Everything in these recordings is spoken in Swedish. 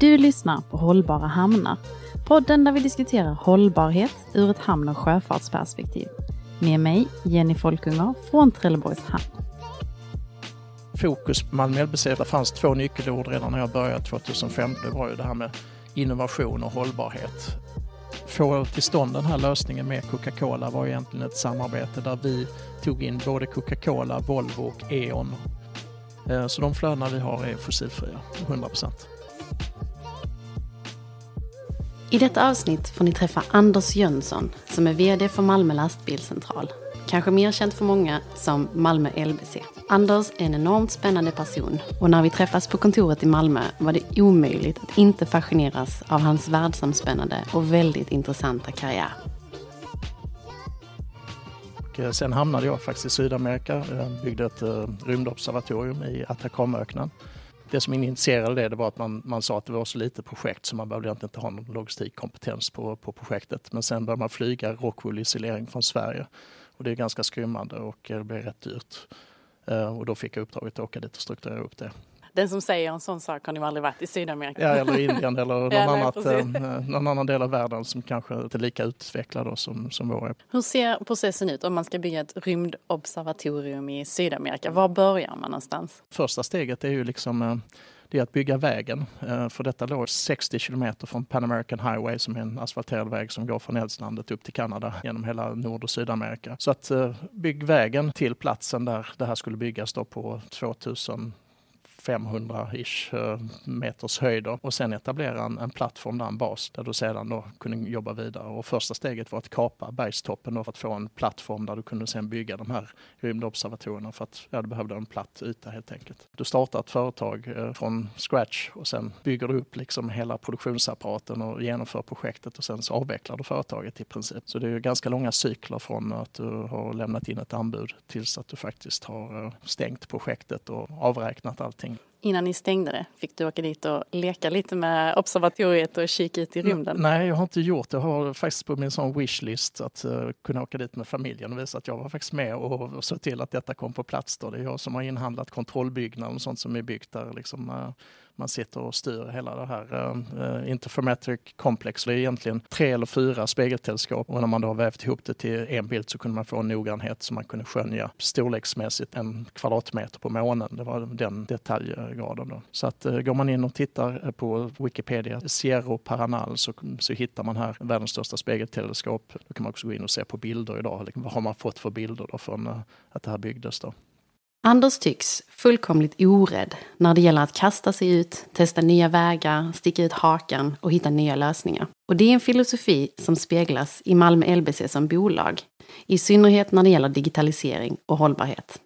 Du lyssnar på Hållbara hamnar. Podden där vi diskuterar hållbarhet ur ett hamn och sjöfartsperspektiv. Med mig, Jenny Folkunger från Trelleborgs hamn. Fokus på Malmö LBC, det fanns två nyckelord redan när jag började 2005. Det var ju det här med innovation och hållbarhet. Få till stånd den här lösningen med Coca-Cola var egentligen ett samarbete där vi tog in både Coca-Cola, Volvo och E.ON. Eh, så de flödena vi har är fossilfria, 100 procent. I detta avsnitt får ni träffa Anders Jönsson som är VD för Malmö lastbilscentral. Kanske mer känt för många som Malmö LBC. Anders är en enormt spännande person och när vi träffas på kontoret i Malmö var det omöjligt att inte fascineras av hans världsomspännande och väldigt intressanta karriär. Och eh, sen hamnade jag faktiskt i Sydamerika, jag byggde ett eh, rymdobservatorium i Atacamaöknen det som initierade det, det var att man, man sa att det var så lite projekt så man behövde egentligen inte ha någon logistikkompetens på, på projektet. Men sen började man flyga Rockwool-isolering från Sverige och det är ganska skrymmande och eh, det blev rätt dyrt. Eh, och då fick jag uppdraget att åka dit och strukturera upp det. Den som säger en sån sak har nog aldrig varit i Sydamerika. Ja, eller Indien eller någon, ja, annat, eh, någon annan del av världen som kanske inte är lika utvecklad då som, som vår är. Hur ser processen ut om man ska bygga ett rymdobservatorium i Sydamerika? Var börjar man någonstans? Första steget är ju liksom eh, det är att bygga vägen. Eh, för detta låg 60 kilometer från Pan American Highway som är en asfalterad väg som går från Eldslandet upp till Kanada genom hela Nord och Sydamerika. Så att bygg vägen till platsen där det här skulle byggas då på 2000 500-ish eh, meters höjder och sen etablera en, en plattform där, en bas, där du sedan då kunde jobba vidare. Och första steget var att kapa bergstoppen då för att få en plattform där du kunde sen bygga de här rymdobservatorierna för att ja, du behövde en platt yta helt enkelt. Du startar ett företag eh, från scratch och sen bygger du upp liksom hela produktionsapparaten och genomför projektet och sen så avvecklar du företaget i princip. Så det är ju ganska långa cykler från att du har lämnat in ett anbud tills att du faktiskt har eh, stängt projektet och avräknat allting innan ni stängde det? Fick du åka dit och leka lite med observatoriet och kika ut i rymden? Nej, jag har inte gjort det. Jag har faktiskt på min sån wishlist att uh, kunna åka dit med familjen och visa att jag var faktiskt med och, och se till att detta kom på plats. Då. Det är jag som har inhandlat kontrollbyggnaden och sånt som är byggt där. Liksom, uh, man sitter och styr hela det här uh, Interferometric Complex. Det är egentligen tre eller fyra spegelteleskop och när man då har vävt ihop det till en bild så kunde man få en noggrannhet som man kunde skönja storleksmässigt en kvadratmeter på månen. Det var den detaljgraden. Då. Så att uh, går man in och tittar eh, på Wikipedia, Sierra Paranal, så, så hittar man här världens största spegelteleskop. Då kan man också gå in och se på bilder idag. Liksom, vad har man fått för bilder då från uh, att det här byggdes då? Anders tycks fullkomligt orädd när det gäller att kasta sig ut, testa nya vägar, sticka ut hakan och hitta nya lösningar. Och det är en filosofi som speglas i Malmö LBC som bolag, i synnerhet när det gäller digitalisering och hållbarhet.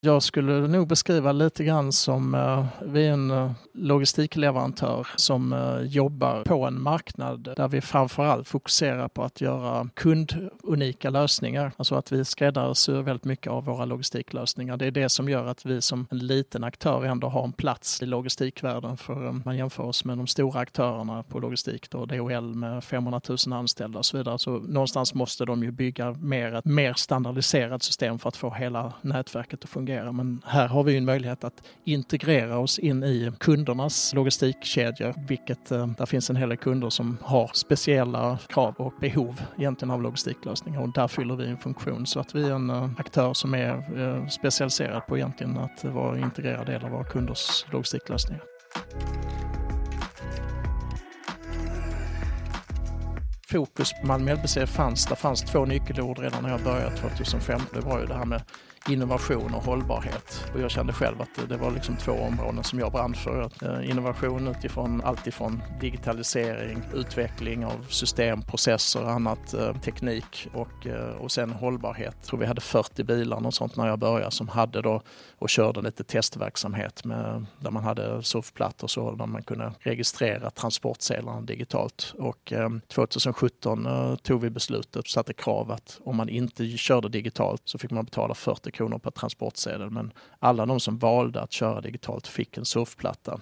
Jag skulle nog beskriva lite grann som eh, vi är en eh, logistikleverantör som eh, jobbar på en marknad där vi framförallt fokuserar på att göra kundunika lösningar. Alltså att vi skräddarsyr väldigt mycket av våra logistiklösningar. Det är det som gör att vi som en liten aktör ändå har en plats i logistikvärlden. För om man jämför oss med de stora aktörerna på logistik, då, DHL med 500 000 anställda och så vidare. Så någonstans måste de ju bygga mer, ett mer standardiserat system för att få hela nätverket att fungera fungerar. Men här har vi en möjlighet att integrera oss in i kundernas logistikkedjor, vilket eh, där finns en hel del kunder som har speciella krav och behov egentligen av logistiklösningar och där fyller vi en funktion så att vi är en eh, aktör som är eh, specialiserad på egentligen att vara en integrerad del av våra kunders logistiklösningar. fokus på Malmö LBC fanns. där fanns två nyckelord redan när jag började 2005. Det var ju det här med innovation och hållbarhet. Och jag kände själv att det var liksom två områden som jag brann för. Eh, innovation utifrån allt ifrån digitalisering, utveckling av system, processer och annat, eh, teknik och, eh, och sen hållbarhet. Jag tror vi hade 40 bilar och sånt när jag började som hade då och körde lite testverksamhet med, där man hade surfplattor så där man kunde registrera transportsedlarna digitalt. Och 2017 tog vi beslutet och satte krav att om man inte körde digitalt så fick man betala 40 kronor per transportsedel men alla de som valde att köra digitalt fick en surfplatta.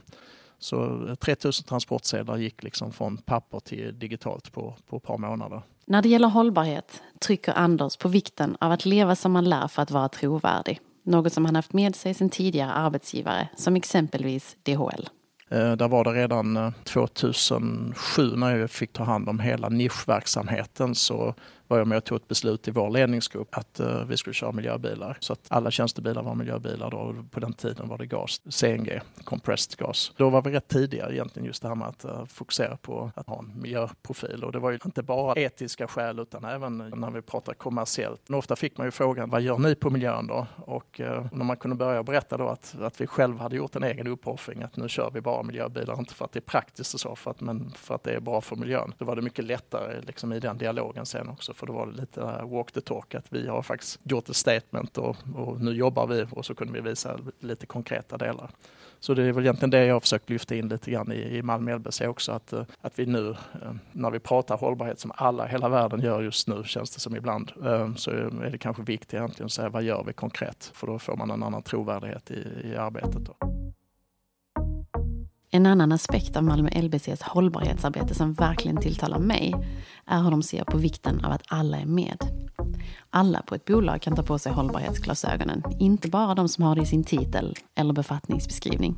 Så 3000 transportsedlar gick liksom från papper till digitalt på, på ett par månader. När det gäller hållbarhet trycker Anders på vikten av att leva som man lär för att vara trovärdig. Något som han haft med sig sin tidigare arbetsgivare, som exempelvis DHL. Där var det redan 2007 när jag fick ta hand om hela nischverksamheten så var jag med och tog ett beslut i vår ledningsgrupp att uh, vi skulle köra miljöbilar. Så att alla tjänstebilar var miljöbilar då. På den tiden var det gas, CNG, compressed gas. Då var vi rätt tidiga egentligen just det här med att uh, fokusera på att ha en miljöprofil. Och det var ju inte bara etiska skäl utan även när vi pratar kommersiellt. Men ofta fick man ju frågan, vad gör ni på miljön då? Och uh, när man kunde börja berätta då att, att vi själva hade gjort en egen uppoffring, att nu kör vi bara miljöbilar, inte för att det är praktiskt och så, för att, men för att det är bra för miljön. Då var det mycket lättare liksom, i den dialogen sen också för det var lite eh, walk the talk, att vi har faktiskt gjort ett statement och, och, nu jobbar vi och så kunde vi visa lite konkreta delar. Så det är väl egentligen det jag har försökt lyfta in lite grann i, i Malmö LBC också, att, eh, att vi nu eh, när vi pratar hållbarhet som alla hela världen gör just nu, känns det som ibland, så är det kanske viktigt egentligen att säga vad gör vi konkret? För då får man en annan trovärdighet i, i arbetet. Då. En annan aspekt av Malmö LBCs hållbarhetsarbete som verkligen tilltalar mig är hur de ser på vikten av att alla är med. Alla på ett bolag kan ta på sig hållbarhetsglasögonen, inte bara de som har det i sin titel eller befattningsbeskrivning.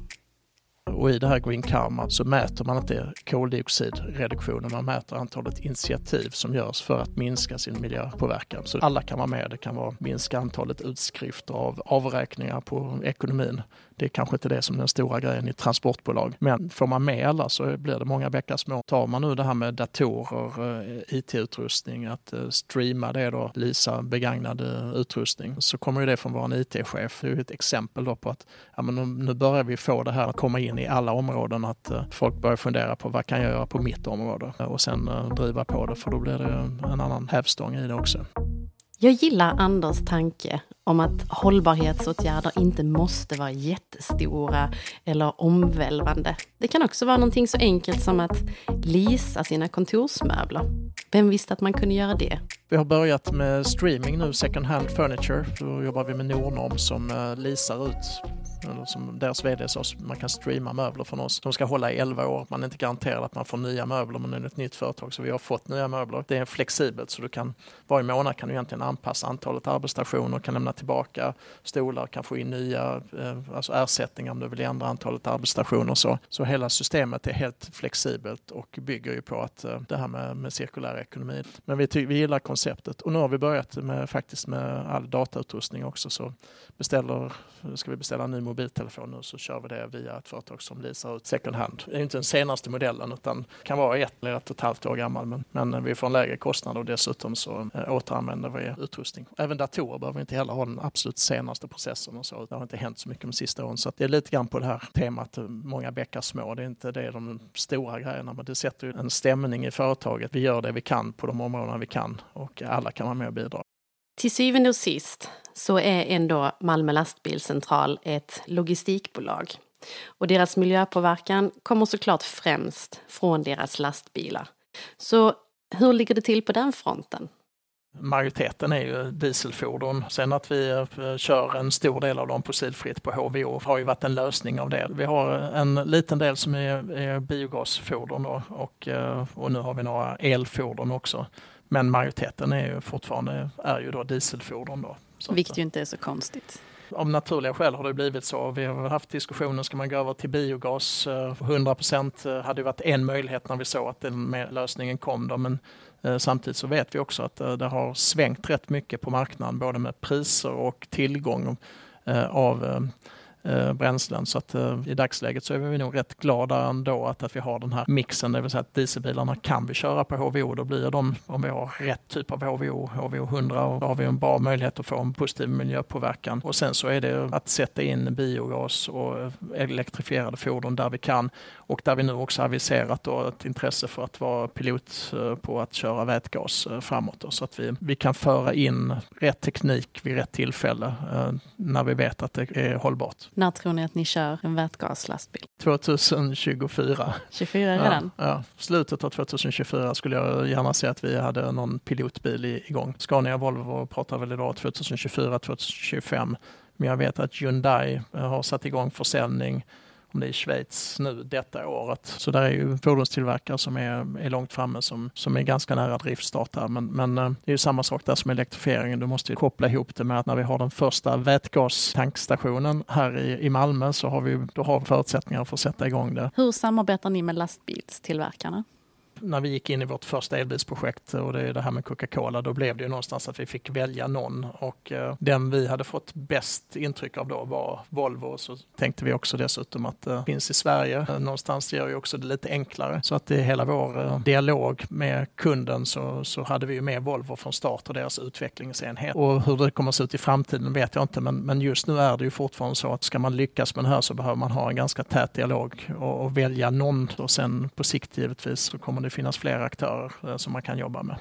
Och i det här Green Karma så mäter man inte koldioxidreduktionen, man mäter antalet initiativ som görs för att minska sin miljöpåverkan. Så alla kan vara med. Det kan vara minska antalet utskrifter av avräkningar på ekonomin det är kanske inte det som är den stora grejen i transportbolag. Men får man med alla så blir det många bäckar små. Tar man nu det här med datorer, eh, IT-utrustning, att eh, streama det då, Lisa begagnad eh, utrustning, så kommer ju det från vår IT-chef. Det är ju ett exempel då på att ja, men nu börjar vi få det här att komma in i alla områden, att eh, folk börjar fundera på vad kan jag göra på mitt område eh, och sen eh, driva på det för då blir det en annan hävstång i det också. Jag gillar Anders tanke om att hållbarhetsåtgärder inte måste vara jättestora eller omvälvande. Det kan också vara någonting så enkelt som att lisa sina kontorsmöbler. Vem visste att man kunde göra det? Vi har börjat med streaming nu, second hand furniture. Då jobbar vi med Nordnorm som eh, leasar lisar ut eller som deras VD sa, man kan streama möbler från oss. De ska hålla i 11 år. Man är inte garanterad att man får nya möbler, men det är ett nytt företag så vi har fått nya möbler. Det är flexibelt så du kan varje månad kan du egentligen anpassa antalet arbetsstationer, kan lämna tillbaka stolar, kan få in nya eh, alltså ersättningar om du vill ändra antalet arbetsstationer och så. Så hela systemet är helt flexibelt och bygger ju på att eh, det här med, med cirkulär ekonomi. Men vi, vi gillar konceptet och nu har vi börjat med faktiskt med all datautrustning också så beställer, ska vi beställa en ny mobiltelefon nu så kör vi det via ett företag som leasar ut second hand. Det är inte den senaste modellen utan kan vara ett eller ett och ett halvt år gammal men, men vi får en lägre kostnad och dessutom så eh, återanvänder vi utrustning. Även datorer behöver vi inte heller ha den absolut senaste processen och så. Det har inte hänt så mycket de sista åren så det är lite grann på det här temat många bäckar små. Det är inte det de stora grejerna men det sätter ju en stämning i företaget. Vi gör det vi kan på de områdena vi kan och alla kan vara med och bidra. Till syvende och sist så är ändå Malmö lastbilscentral ett logistikbolag. Och deras miljöpåverkan kommer såklart främst från deras lastbilar. Så hur ligger det till på den fronten? Majoriteten är ju dieselfordon. Sen att vi eh, kör en stor del av dem fossilfritt på HVO har ju varit en lösning av det. Vi har en liten del som är, är biogasfordon då, och, eh, och nu har vi några elfordon också. Men majoriteten är ju fortfarande är ju då dieselfordon. Då. Vilket ju inte är så konstigt. Av naturliga skäl har det blivit så. Vi har haft diskussioner, ska man gå över till biogas? 100 eh, procent eh, hade varit en möjlighet när vi såg att den lösningen kom. Då. Men eh, samtidigt så vet vi också att eh, det har svängt rätt mycket på marknaden, både med priser och tillgång av Eh, bränslen. Så att eh, i dagsläget så är vi nog rätt glada ändå att, att vi har den här mixen, det vill säga att dieselbilarna kan vi köra på HVO. Då blir de, om vi har rätt typ av HVO, HVO 100, och då har vi en bra möjlighet att få en positiv miljöpåverkan. Och sen så är det att sätta in biogas och elektrifierade fordon där vi kan och där vi nu också aviserat då ett intresse för att vara pilot eh, på att köra vätgas framåt. Då, så att vi, vi kan föra in rätt teknik vid rätt tillfälle när vi vet att det är hållbart. När tror ni att ni kör en vätgaslastbil? 2024. 24 redan? Ja, ja, slutet av 2024 skulle jag gärna se att vi hade någon pilotbil igång. Scania och Volvo pratar väl idag 2024, 2025. Men jag vet att Hyundai har satt igång försäljning om det är i Schweiz nu detta året. Så där är ju fordonstillverkare som är, är långt framme som, som är ganska nära driftstart här. Men, men eh, det är ju samma sak där som elektrifieringen. Du måste ju koppla ihop det med att när vi har den första vätgastankstationen här i, i Malmö så har vi då har förutsättningar för att sätta igång det. Hur samarbetar ni med lastbilstillverkarna? När vi gick in i vårt första elbilsprojekt och det är det här med Coca-Cola, då blev det ju någonstans att vi fick välja någon och eh, den vi hade fått bäst intryck av då var Volvo. Så tänkte vi också dessutom att det eh, finns i Sverige. Eh, någonstans gör ju också det lite enklare. Så att i hela vår eh, dialog med kunden så, så hade vi ju med Volvo från start och deras utvecklingsenhet. Och hur det kommer att se ut i framtiden vet jag inte, men, men just nu är det ju fortfarande så att ska man lyckas med det här så behöver man ha en ganska tät dialog och, och välja någon och sen på sikt givetvis så kommer det finnas fler aktörer eh, som man kan jobba med.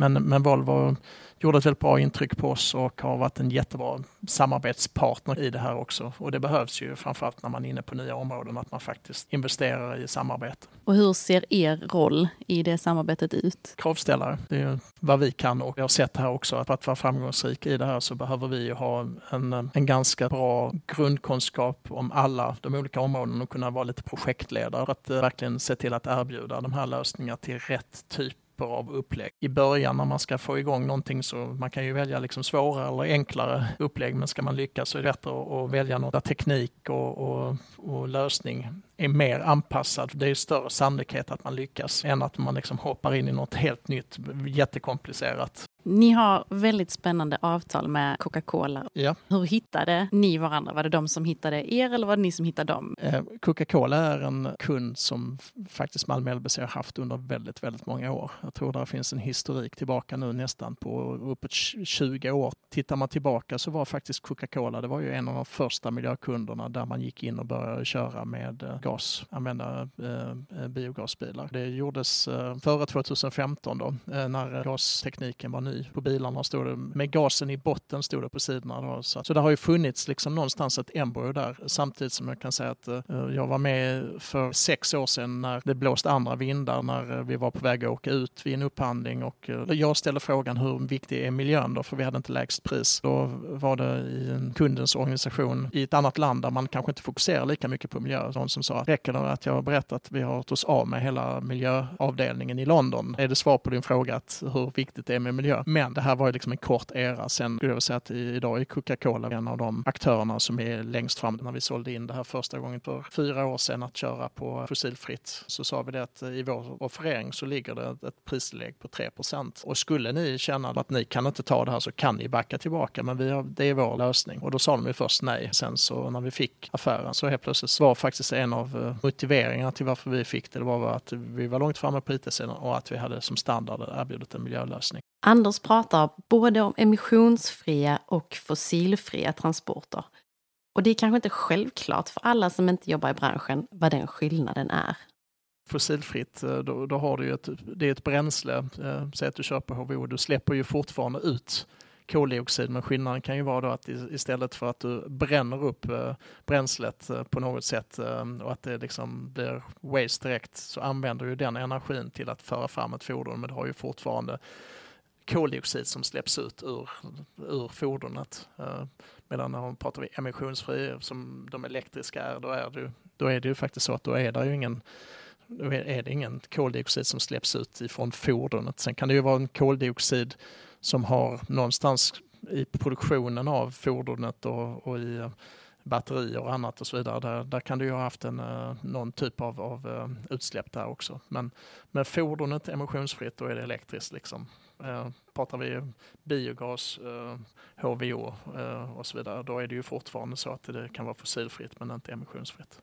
Men, men Volvo gjorde ett väldigt bra intryck på oss och har varit en jättebra samarbetspartner i det här också. Och det behövs ju framförallt när man är inne på nya områden att man faktiskt investerar i samarbete. Och hur ser er roll i det samarbetet ut? Kravställare, det är vad vi kan och jag har sett här också att för att vara framgångsrik i det här så behöver vi ju ha en, en ganska bra grundkunskap om alla de olika områdena och kunna vara lite projektledare att verkligen se till att erbjuda de här lösningarna till rätt typ typer av upplägg. I början när man ska få igång någonting så man kan ju välja liksom svårare eller enklare upplägg men ska man lyckas så är det bättre att välja något där teknik och, och, och lösning är mer anpassad. Det är större sannolikhet att man lyckas än att man liksom hoppar in i något helt nytt, jättekomplicerat. Ni har väldigt spännande avtal med Coca-Cola. Ja. Hur hittade ni varandra? Var det de som hittade er eller var det ni som hittade dem? Eh, Coca-Cola är en kund som faktiskt Malmö LBC har haft under väldigt, väldigt många år. Jag tror det finns en historik tillbaka nu nästan på uppåt 20 år. Tittar man tillbaka så var faktiskt Coca-Cola, det var ju en av de första miljökunderna där man gick in och började köra med eh, gas, använda eh, biogasbilar. Det gjordes före 2015 då, när gastekniken var ny på bilarna. Stod det, med gasen i botten stod det på sidorna. Då. Så, så det har ju funnits liksom någonstans ett embryo där. Samtidigt som jag kan säga att uh, jag var med för sex år sedan när det blåste andra vindar, när eh, vi var på väg att åka ut vid en upphandling och uh, jag ställde frågan hur viktig är miljön då? För vi hade inte lägst pris. Då var det i en kundens organisation i ett annat land där man kanske inte fokuserar lika mycket på miljö. Någon som sa, räcker det att jag har berättat att vi har tagit oss av med hela miljöavdelningen i London? Är det svar på din fråga att hur viktigt det är med miljö? Men det här var ju liksom en kort era. Sen skulle jag säga att idag är Coca-Cola en av de aktörerna som är längst fram. När vi sålde in det här första gången för fyra år sedan att köra på fossilfritt så sa vi det att i vår offerering så ligger det ett pristillägg på 3 Och skulle ni känna att ni kan inte ta det här så kan ni backa tillbaka. Men vi har, det är vår lösning. Och då sa de ju först nej. Sen så när vi fick affären så helt plötsligt var faktiskt en av eh, motiveringarna till varför vi fick det, det var att vi var långt framme på IT-sidan och att vi hade som standard erbjudit en miljölösning. Anders pratar både om emissionsfria och fossilfria transporter. Och det är kanske inte självklart för alla som inte jobbar i branschen vad den skillnaden är. Fossilfritt, eh, då, då har du ju ett, det är ett bränsle, eh, säg att du köper HVO, du släpper ju fortfarande ut koldioxid, men skillnaden kan ju vara då att istället för att du bränner upp eh, bränslet eh, på något sätt och att det liksom blir waste direkt så använder du den energin till att föra fram ett fordon, men du har ju fortfarande koldioxid som släpps ut ur, ur fordonet. Eh, medan när man pratar vi emissionsfri, som de elektriska är, då är det, då är det ju faktiskt så att då är det ju ingen då är det ingen koldioxid som släpps ut ifrån fordonet. Sen kan det ju vara en koldioxid som har någonstans i produktionen av fordonet och, och i eh, batterier och annat och så vidare. Där, där kan du ju ha haft en, eh, någon typ av, av utsläpp där också. Men med fordonet emissionsfritt, då är det elektriskt liksom. Eh, pratar vi biogas, eh, HVO eh, och så vidare, då är det ju fortfarande så att det kan vara fossilfritt men inte emissionsfritt.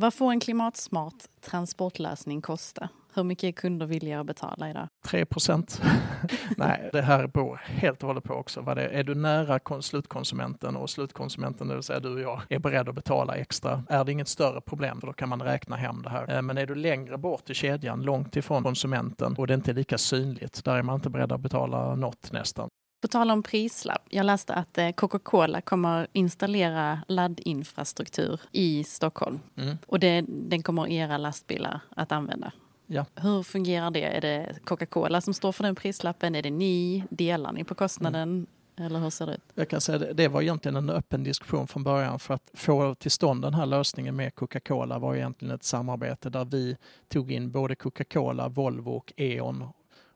Vad får en klimatsmart transportlösning kosta? Hur mycket är kunder villiga att betala idag? 3 procent. Nej, det här beror helt och hållet på också vad det är. Är du nära slutkonsumenten och slutkonsumenten, det vill säga du och jag, är beredd att betala extra, är det inget större problem för då kan man räkna hem det här. Eh, men är du längre bort i kedjan, långt ifrån konsumenten och det inte är lika synligt, där är man inte beredd att betala något nästan. På tal om prislapp. Jag läste att eh, Coca-Cola kommer installera laddinfrastruktur i Stockholm. Mm. Och det, den kommer era lastbilar att använda. Ja. Hur fungerar det? Är det Coca-Cola som står för den prislappen? Är det ni? Delar ni på kostnaden? Eller hur ser det ut? Jag kan säga det, det var egentligen en öppen diskussion från början för att få till stånd den här lösningen med Coca-Cola var egentligen ett samarbete där vi tog in både Coca-Cola, Volvo och E.ON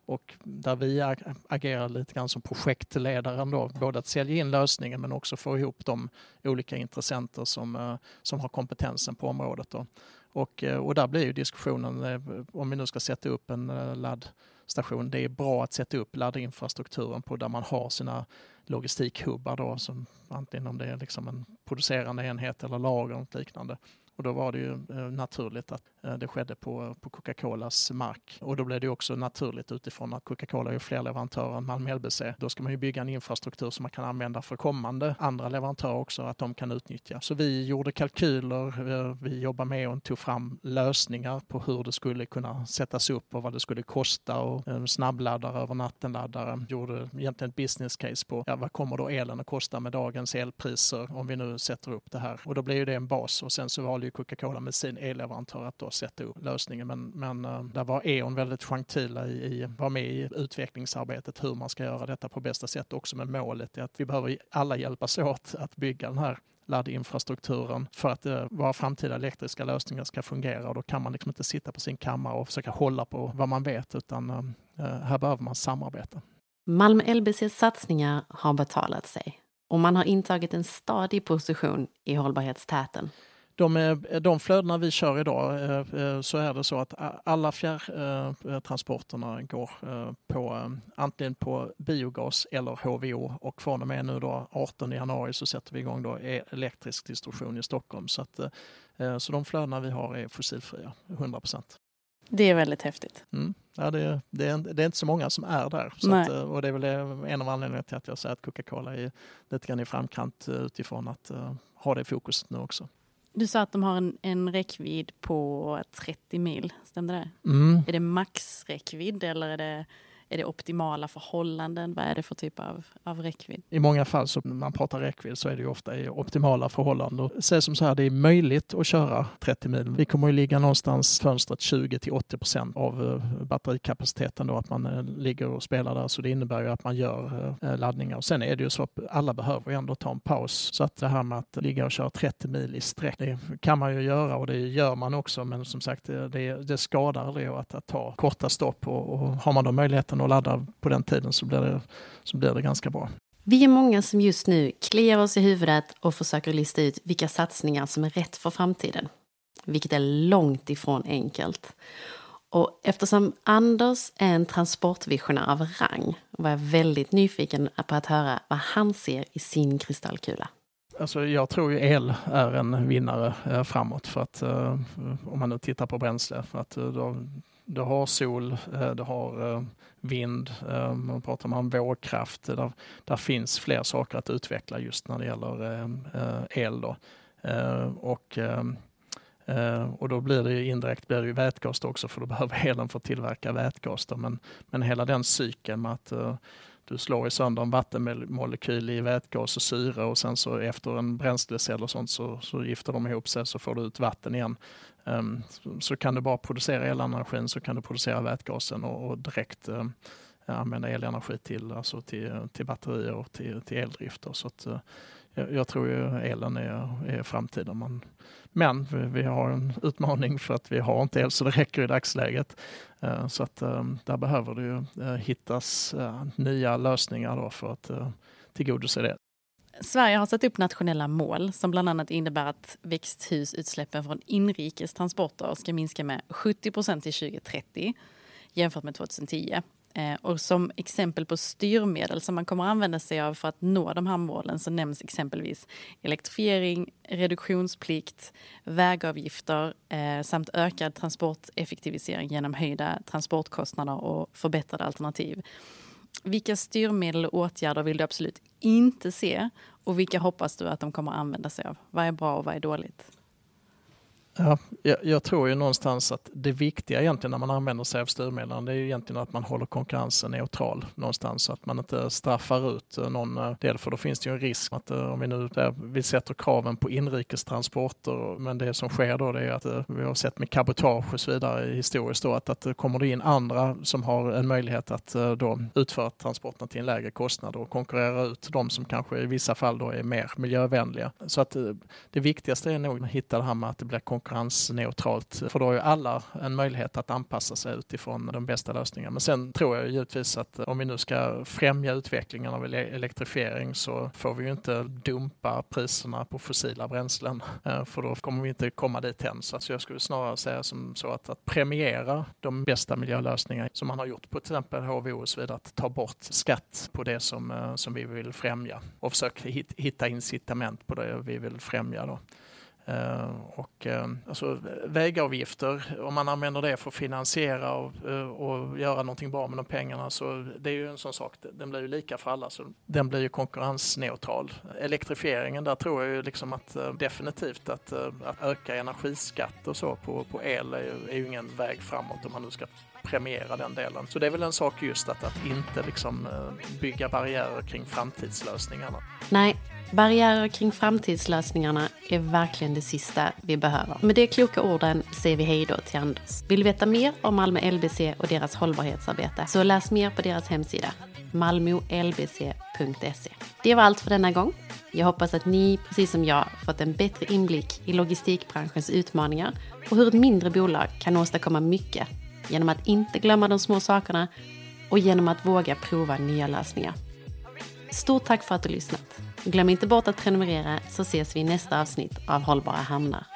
och där vi agerar lite grann som projektledaren då, både att sälja in lösningen men också få ihop de olika intressenter som, eh, som har kompetensen på området. Då. Och, eh, och där blir ju diskussionen, eh, om vi nu ska sätta upp en laddstation, det är bra att sätta upp laddinfrastrukturen på där man har sina logistikhubbar då, som antingen om det är liksom en producerande enhet eller lager och liknande. Och då var det ju eh, naturligt att eh, det skedde på, på Coca-Colas mark. Och då blev det också naturligt utifrån att Coca-Cola är fler leverantörer än Malmö LBC. Då ska man ju bygga en infrastruktur som man kan använda för kommande andra leverantörer också, att de kan utnyttja. Så vi gjorde kalkyler, eh, vi jobbade med och tog fram lösningar på hur det skulle kunna sättas upp och vad det skulle kosta och snabbladdare över nattenladdare. Gjorde egentligen ett business case på ja, vad kommer då elen att kosta med dagens elpriser om vi nu sätter upp det här. Och då blir ju det en bas och sen så valde ju Coca-Cola med sin elleverantör att då sätta upp lösningen. Men, men eh, där var E.ON väldigt gentila i, i, var med i utvecklingsarbetet hur man ska göra detta på bästa sätt också med målet att vi behöver alla hjälpas åt att bygga den här laddinfrastrukturen för att eh, våra framtida elektriska lösningar ska fungera. Och då kan man liksom inte sitta på sin kammare och försöka hålla på vad man vet utan eh, här behöver man samarbeta. Malmö LBCs satsningar har betalat sig och man har intagit en stadig position i hållbarhetstäten de, de flödena vi kör idag eh, eh, så är det så att alla fjärrtransporterna går eh, på antingen på biogas eller HVO och från och med nu då 18 januari så sätter vi igång då elektrisk distribution i Stockholm. Så, att, så de flödena vi har är fossilfria, 100 procent. Det är väldigt häftigt. Mm. Ja, det, det, är, det är inte så många som är där. Att, och det är väl en av anledningarna till att jag säger att Coca-Cola är lite grann i framkant utifrån att uh, ha det fokuset nu också. Du sa att de har en, en räckvidd på 30 mil, stämde det? Mm. Är det maxräckvidd eller är det är det optimala förhållanden? Vad är det för typ av, av räckvidd? I många fall så när man pratar räckvidd så är det ju ofta i optimala förhållanden. Säg som så här, det är möjligt att köra 30 mil. Vi kommer att ligga någonstans fönstret 20 till 80 procent av eh, batterikapaciteten då, att man eh, ligger och spelar där. Så det innebär ju att man gör eh, laddningar. Och sen är det ju så att alla behöver ändå ta en paus. Så att det här med att ligga och köra 30 mil i sträck, det kan man ju göra och det gör man också. Men som sagt, det, det skadar det att, att ta korta stopp och, och har man då möjligheten och ladda på den tiden så blir det, så blir det ganska bra. Vi är många som just nu kliar oss i huvudet och försöker lista ut vilka satsningar som är rätt för framtiden. Vilket är långt ifrån enkelt. Och eftersom Anders är en transportvisionär av rang var jag väldigt nyfiken på att höra vad han ser i sin kristallkula. Alltså jag tror ju el är en vinnare eh, framåt för att eh, om man nu tittar på bränsle. För att eh, då, du har sol, eh, det du har eh, vind, eh, man pratar om vågkraft. Där, där finns fler saker att utveckla just när det gäller el. Då. Och, och då blir det ju indirekt blir det ju vätgas också för då behöver elen för att tillverka vätgas. Då. Men, men hela den cykeln med att du slår sönder en vattenmolekyl i vätgas och syre och sen så efter en bränslecell och sånt så, så gifter de ihop sig så får du ut vatten igen. Um, så kan du bara producera elenergin så kan du producera vätgasen och, och direkt um, använda elenergi till, alltså till, till batterier och till, till eldrift. Så att, uh, jag, tror ju elen är, är framtiden. Man, men vi, har en utmaning för att vi har inte el så det räcker i dagsläget. Eh, så att eh, där behöver det ju eh, hittas nya lösningar då för att tillgodose det. Sverige har satt upp nationella mål som bland annat innebär att växthusutsläppen från inrikes transporter ska minska med 70 procent till 2030 jämfört med 2010. Eh, och som exempel på styrmedel som man kommer använda sig av för att nå de här målen så nämns exempelvis elektrifiering, reduktionsplikt, vägavgifter eh, samt ökad transporteffektivisering genom höjda transportkostnader och förbättrade alternativ. Vilka styrmedel och åtgärder vill du absolut inte se och vilka hoppas du att de kommer använda sig av? Vad är bra och vad är dåligt? Ja, jag, jag, tror ju någonstans att det viktiga egentligen när man använder sig av styrmedlen det är ju egentligen att man håller konkurrensen neutral någonstans så att man inte straffar ut eh, någon eh, del för då finns det ju en risk att eh, om vi nu där, vi sätter kraven på inrikestransporter men det som sker då det är att vi har sett med cabotage och så vidare historiskt då att, att det kommer det in andra som har en möjlighet att då utföra transporterna till en lägre kostnad och konkurrera ut de som kanske i vissa fall då är mer miljövänliga. Så att det viktigaste är nog att hitta det här med att det blir konkurrensneutralt. För då har ju alla en möjlighet att anpassa sig utifrån de bästa lösningarna. Men sen tror jag givetvis att om vi nu ska främja utvecklingen av elektrifiering så får vi ju inte dumpa priserna på fossila bränslen. Eh, för då kommer vi inte komma dit än. Så jag skulle snarare säga som så att, att premiera de bästa miljölösningarna som man har gjort på till exempel HVO och så vidare. Att ta bort skatt på det som, eh, som vi vill främja och försöka hitta incitament på det vi vill främja. Då. Eh, och, eh, alltså, vägavgifter, om man använder det för att finansiera och, eh, och göra någonting bra med de pengarna så det är ju en sån sak, den blir ju lika för alla så den blir ju konkurrensneutral. Elektrifieringen, där tror jag ju liksom att definitivt att, att öka energiskatt och så på, på el är ju, är ju ingen väg framåt om man nu ska premiera den delen. Så det är väl en sak just att, att inte liksom bygga barriärer kring framtidslösningarna. Nej, Barriärer kring framtidslösningarna är verkligen det sista vi behöver. Med de kloka orden säger vi hej då till Anders. Vill du veta mer om Malmö LBC och deras hållbarhetsarbete så läs mer på deras hemsida malmolbc.se. Det var allt för denna gång. Jag hoppas att ni, precis som jag, fått en bättre inblick i logistikbranschens utmaningar och hur ett mindre bolag kan åstadkomma mycket genom att inte glömma de små sakerna och genom att våga prova nya lösningar. Stort tack för att du lyssnat. Glöm inte bort att prenumerera så ses vi i nästa avsnitt av Hållbara hamnar.